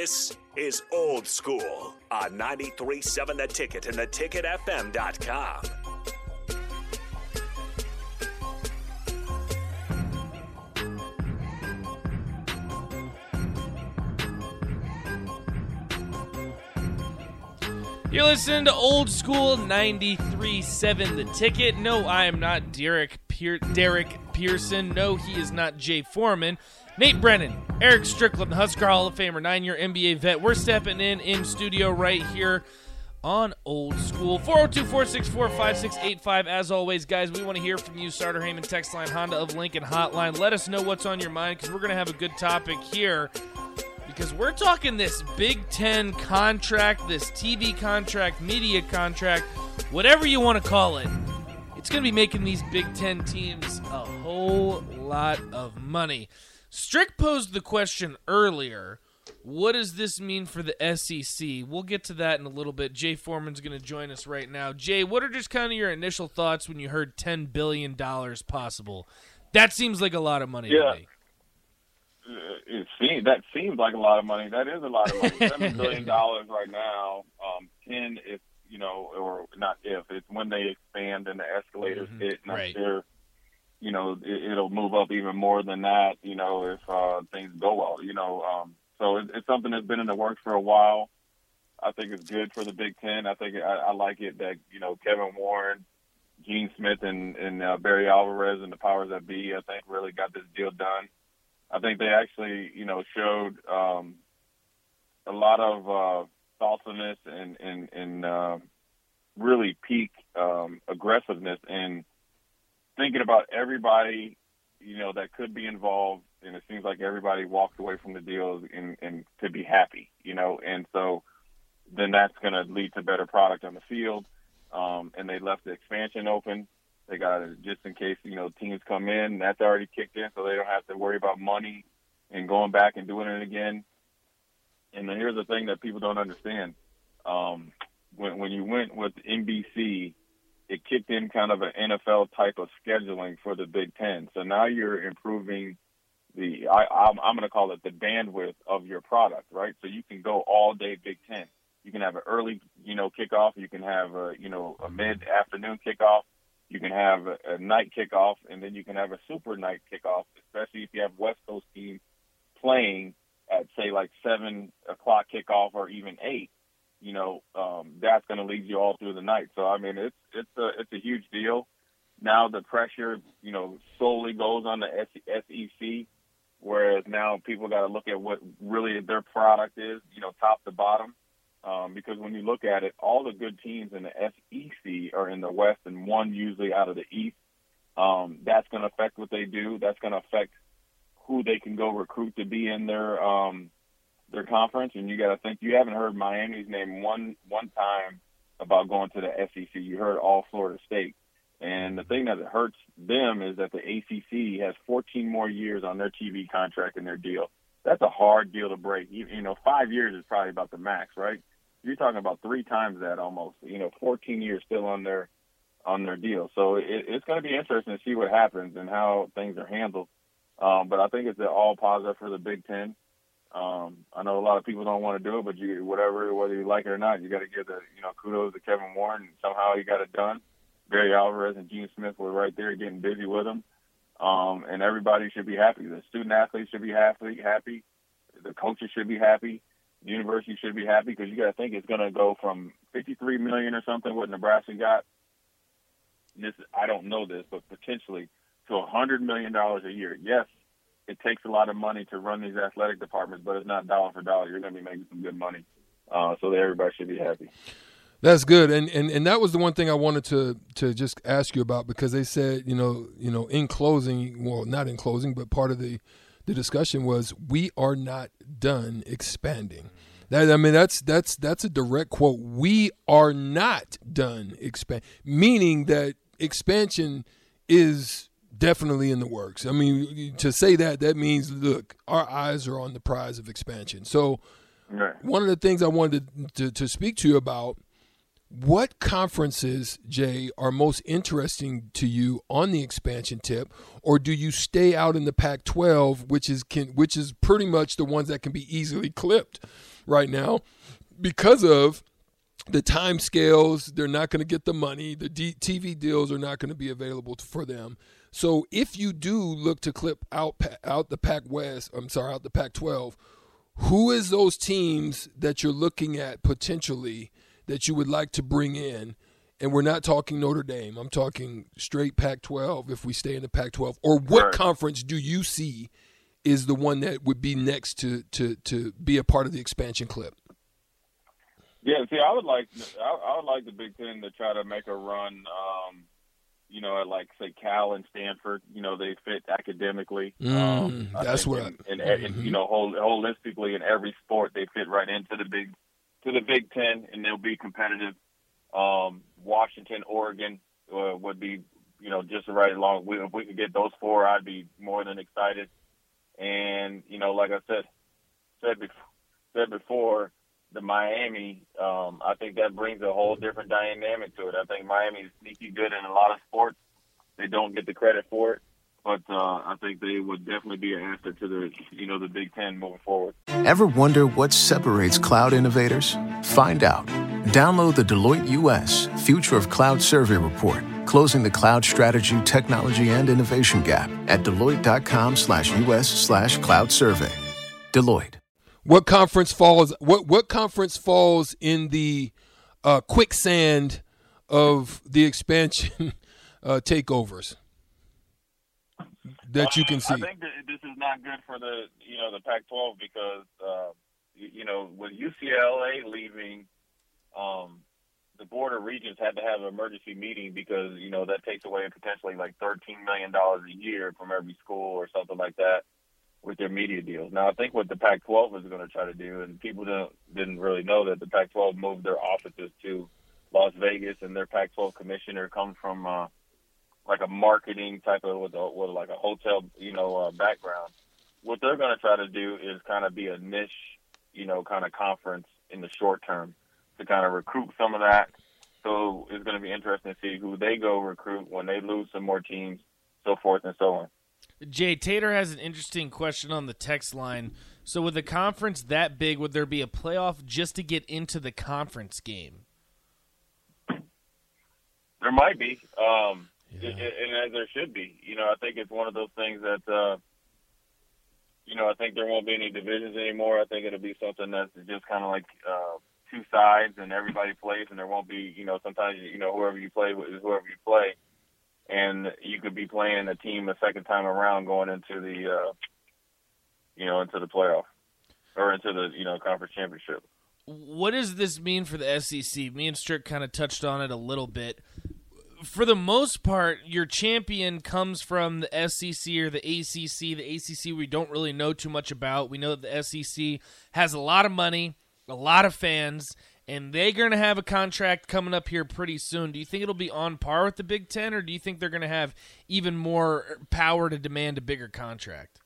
This is Old School on 93.7 The Ticket and theticketfm.com. You're listening to Old School 93.7 The Ticket. No, I am not Derek, Pier- Derek Pearson. No, he is not Jay Foreman. Nate Brennan, Erick Strickland, Husker Hall of Famer, nine year NBA vet. We're stepping in in studio right here on Old School. 402 464 5685. As always, guys, we want to hear from you. Starter Heyman text line, Honda of Lincoln hotline. Let us know what's on your mind because we're going to have a good topic here because we're talking this Big Ten contract, this TV contract, media contract, whatever you want to call it. It's going to be making these Big Ten teams a whole lot of money. Strick posed the question earlier what does this mean for the SEC? We'll get to that in a little bit. Jay Foreman's going to join us right now. Jay, what are just kind of your initial thoughts when you heard $10 billion possible? That seems like a lot of money Yeah. to me. Uh, it seems that seems like a lot of money. That is a lot of money. Seven billion dollars right now. Um, ten if you know, or not if it's when they expand and the escalators Mhm. hit, and Right. I'm sure you know it, it'll move up even more than that. You know, if uh, things go well. You know, um, so it, it's something that's been in the works for a while. I think it's good for the Big Ten. I think I, I like it that you know Kevin Warren, Gene Smith, and, and uh, Barry Alvarez and the powers that be. I think really got this deal done. I think they actually, you know, showed um, a lot of uh, thoughtfulness and and, and uh, really peak um, aggressiveness in thinking about everybody, you know, that could be involved. And it seems like everybody walked away from the deal and, and to be happy, you know. And so then that's going to lead to better product on the field. Um, and they left the expansion open. They got it just in case you know teams come in. That's already kicked in, so they don't have to worry about money and going back and doing it again. And here's the thing that people don't understand: um, when when you went with NBC, it kicked in kind of an NFL type of scheduling for the Big Ten. So now you're improving the I, I'm, I'm going to call it the bandwidth of your product, right? So you can go all day Big Ten. You can have an early, you know, kickoff. You can have a, you know, a mid afternoon kickoff. You can have a, a night kickoff, and then you can have a super night kickoff, especially if you have West Coast teams playing at say like seven o'clock kickoff or even eight. You know, um, that's going to lead you all through the night. So I mean, it's it's a it's a huge deal. Now the pressure, you know, solely goes on the SEC, whereas now people got to look at what really their product is, you know, top to bottom. Um, because when you look at it, all the good teams in the SEC are in the West and one usually out of the East. Um, that's going to affect what they do. That's going to affect who they can go recruit to be in their um, their conference. And you got to think you haven't heard Miami's name one one time about going to the SEC. You heard all Florida State. And the thing that hurts them is that the ACC has 14 more years on their TV contract and their deal. That's a hard deal to break. You, you know, five years is probably about the max, right? You're talking about three times that almost. You know, 14 years still on their on their deal. So it, it's going to be interesting to see what happens and how things are handled. Um, but I think it's all positive for the Big Ten. Um, I know a lot of people don't want to do it, but you, whatever, whether you like it or not, you got to give the, you know, kudos to Kevin Warren. Somehow he got it done. Barry Alvarez and Gene Smith were right there getting busy with him. Um, and everybody should be happy. The student athletes should be happy. Happy. The coaches should be happy. The university should be happy because you got to think it's going to go from 53 million or something what Nebraska got. This I don't know this, but potentially to 100 million dollars a year. Yes, it takes a lot of money to run these athletic departments, but it's not dollar for dollar. You're going to be making some good money, uh, so everybody should be happy. That's good, and, and and that was the one thing I wanted to to just ask you about because they said you know you know in closing, well not in closing, but part of the the discussion was we are not done expanding. That I mean that's that's that's a direct quote. We are not done expand, meaning that expansion is definitely in the works. I mean to say that that means look, our eyes are on the prize of expansion. So Right. one of the things I wanted to, to, to speak to you about what conferences, Jay, are most interesting to you on the expansion tip, or do you stay out in the Pac-12, which is can, which is pretty much the ones that can be easily clipped right now because of the time scales? They're not going to get the money. The D- TV deals are not going to be available for them. So if you do look to clip out out the Pac West, I'm sorry, out the Pac-12, who is those teams that you're looking at potentially? that you would like to bring in? And we're not talking Notre Dame. I'm talking straight Pac 12 if we stay in the Pac 12. Or what right. conference do you see is the one that would be next to, to, to be a part of the expansion clip? Yeah, see, I would like I, I would like the Big Ten to try to make a run. Um, you know, at like say Cal and Stanford. You know, they fit academically. Mm, um, that's what. And, and, and, mm-hmm. you know, whole, holistically in every sport, they fit right into the Big to the Big Ten, and they'll be competitive. Um, Washington, Oregon uh, would be, you know, just right along. We, if we could get those four, I'd be more than excited. And you know, like I said, said before, said before, the Miami, um, I think that brings a whole different dynamic to it. I think Miami is sneaky good in a lot of sports. They don't get the credit for it but uh, I think they would definitely be an asset to the you know the Big Ten moving forward. Ever wonder what separates cloud innovators? Find out. Download the Deloitte U.S. Future of Cloud Survey Report, closing the cloud strategy, technology, and innovation gap at Deloitte.com/us/cloud survey. Deloitte. What conference falls? What what conference falls in the uh, quicksand of the expansion uh, takeovers? that you can see? I think that this is not good for the you know the Pac-12 because uh, you, you know with UCLA leaving, um, the board of regents had to have an emergency meeting because you know that takes away potentially like thirteen million dollars a year from every school or something like that with their media deals. Now I think what the Pac-12 is going to try to do, and people don't, didn't really know that the Pac-12 moved their offices to Las Vegas, and their Pac-12 commissioner comes from. Uh, like a marketing type of with, a, with like a hotel, you know, uh, background. What they're going to try to do is kind of be a niche, you know, kind of conference in the short term to kind of recruit some of that. So it's going to be interesting to see who they go recruit when they lose some more teams, so forth and so on. Jay Tater has an interesting question on the text line. So, with a conference that big, would there be a playoff just to get into the conference game? There might be. Um, yeah. and as there should be. You know, I think it's one of those things that, uh, you know, I think there won't be any divisions anymore. I think it'll be something that's just kind of like uh, two sides, and everybody plays, and there won't be, you know, sometimes you know whoever you play with is whoever you play, and you could be playing a team a second time around going into the, uh, you know, into the playoff or into the you know conference championship. What does this mean for the SEC? Me and Strick kind of touched on it a little bit for the most part, your champion comes from the SEC or the ACC. The ACC we don't really know too much about. We know that the SEC has a lot of money, a lot of fans, and they're going to have a contract coming up here pretty soon. Do you think it'll be on par with the Big Ten, or do you think they're going to have even more power to demand a bigger contract?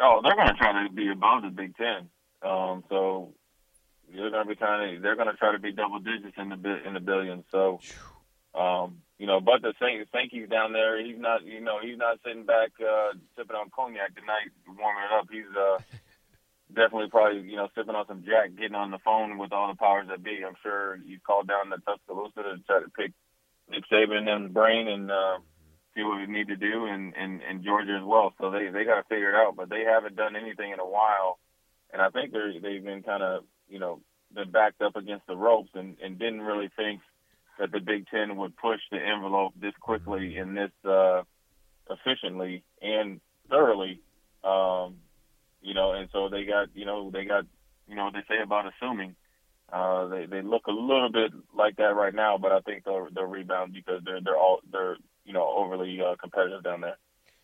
Oh, they're going to try to be above the Big Ten. Um, so they're going to be trying to they're going to try to be double digits in the in the billions. So. Um, you know, but the Saint Sankey's down there. He's not, you know, he's not sitting back uh, sipping on cognac tonight, warming it up. He's uh, definitely probably, you know, sipping on some Jack, getting on the phone with all the powers that be. I'm sure he called down to Tuscaloosa to try to pick Nick Saban in his brain and uh, see what we need to do, and, and and Georgia as well. So they they got to figure it out, but they haven't done anything in a while, and I think they're they've been kind of, you know, been backed up against the ropes and and didn't really think that the Big Ten would push the envelope this quickly and this uh, efficiently and thoroughly. Um, you know, and so they got, you know, they got, you know, what they say about assuming. Uh, they they look a little bit like that right now, but I think they'll they'll rebound because they're they're all they're you know overly uh, competitive down there.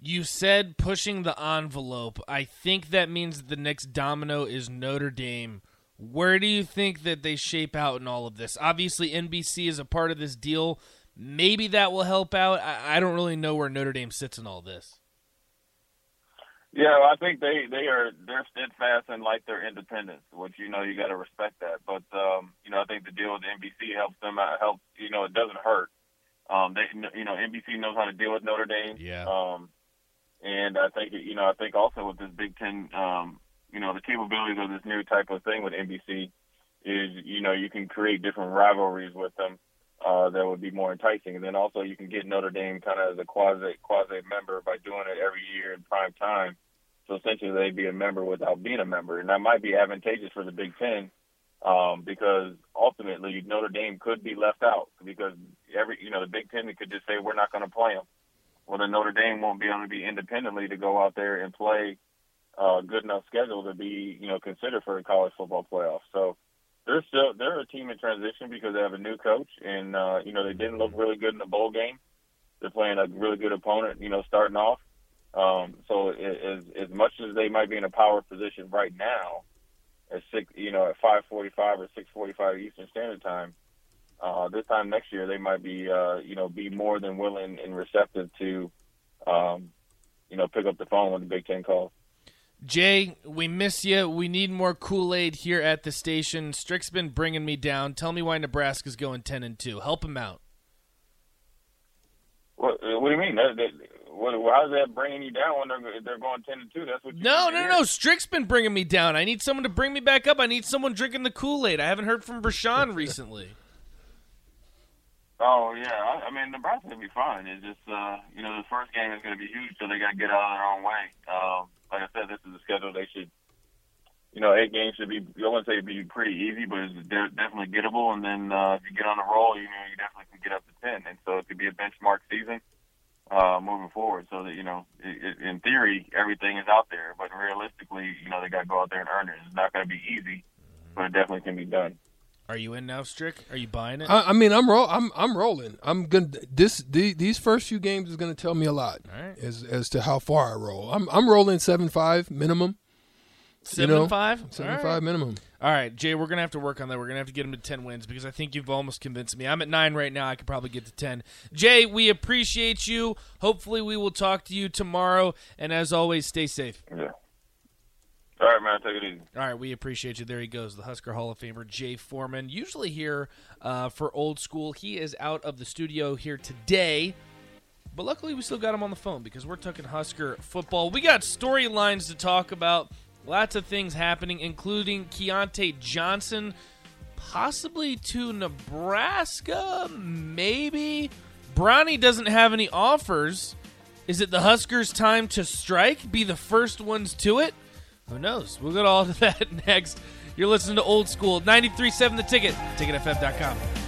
You said pushing the envelope. I think that means the next domino is Notre Dame where do you think that they shape out in all of this? Obviously, NBC is a part of this deal. Maybe that will help out. I, I don't really know where Notre Dame sits in all this. Yeah, well, I think they they are they're steadfast and like their independence, which you know you got to respect that. But um, you know, I think the deal with NBC helps them out. Helps you know, it doesn't hurt. Um, they you know NBC knows how to deal with Notre Dame. Yeah. Um, and I think you know I think also with this Big Ten, um, you know, the capabilities of this new type of thing with NBC is you know you can create different rivalries with them uh, that would be more enticing. And then also you can get Notre Dame kind of as a quasi quasi member by doing it every year in prime time. So essentially, they'd be a member without being a member, and that might be advantageous for the Big Ten um, because ultimately Notre Dame could be left out because every you know the Big Ten could just say we're not going to play them. Well, then Notre Dame won't be able to be independently to go out there and play a good enough schedule to be you know considered for a college football playoff. So they're still they're a team in transition because they have a new coach, and uh, you know they didn't look really good in the bowl game. They're playing a really good opponent, you know, starting off. Um, so as as much as they might be in a power position right now, at six, you know, at 5:45 or 6:45 Eastern Standard Time, uh, this time next year they might be, uh, you know, be more than willing and receptive to, um, you know, pick up the phone when the Big Ten calls. Jay, we miss you. We need more Kool Aid here at the station. Strick's been bringing me down. Tell me why Nebraska's going ten and two. Help him out. What, what do you mean? That, that, what, how's that bringing you down when they're they're going ten and two? That's what. No, no, no. Strick's been bringing me down. I need someone to bring me back up. I need someone drinking the Kool Aid. I haven't heard from Brashawn recently. Oh yeah, I, I mean Nebraska will be fine. It's just uh, you know the first game is going to be huge, so they got to get out of their own way. Um, like I said, this is a schedule they should, you know, eight games should be. I wouldn't say it'd be pretty easy, but it's de- definitely gettable. And then uh, if you get on a roll, you know, you definitely can get up to ten. And so it could be a benchmark season uh, moving forward. So that you know, it, it, in theory, everything is out there, but realistically, you know, they got to go out there and earn it. It's not going to be easy, but it definitely can be done. Are you in now, Strick? Are you buying it? I, I mean, I'm roll. I'm I'm rolling. I'm gonna this the, these first few games is gonna tell me a lot All right. as as to how far I roll. I'm I'm rolling seven five minimum. Seven know, and five. Seven All right. five minimum. All right, Jay, we're gonna have to work on that. We're gonna have to get him to ten wins because I think you've almost convinced me. I'm at nine right now. I could probably get to ten. Jay, we appreciate you. Hopefully, we will talk to you tomorrow. And as always, stay safe. Yeah. All right, man. Take it easy. All right, we appreciate you. There he goes, the Husker Hall of Famer Jay Foreman. Usually here uh, for old school. He is out of the studio here today. But luckily, we still got him on the phone because we're talking Husker football. We got storylines to talk about. Lots of things happening, including Keontae Johnson possibly to Nebraska. Maybe. Brownie doesn't have any offers. Is it the Huskers' time to strike? Be the first ones to it? Who knows? We'll get all to that next. You're listening to Old School 93.7 The Ticket, ticketfm.com.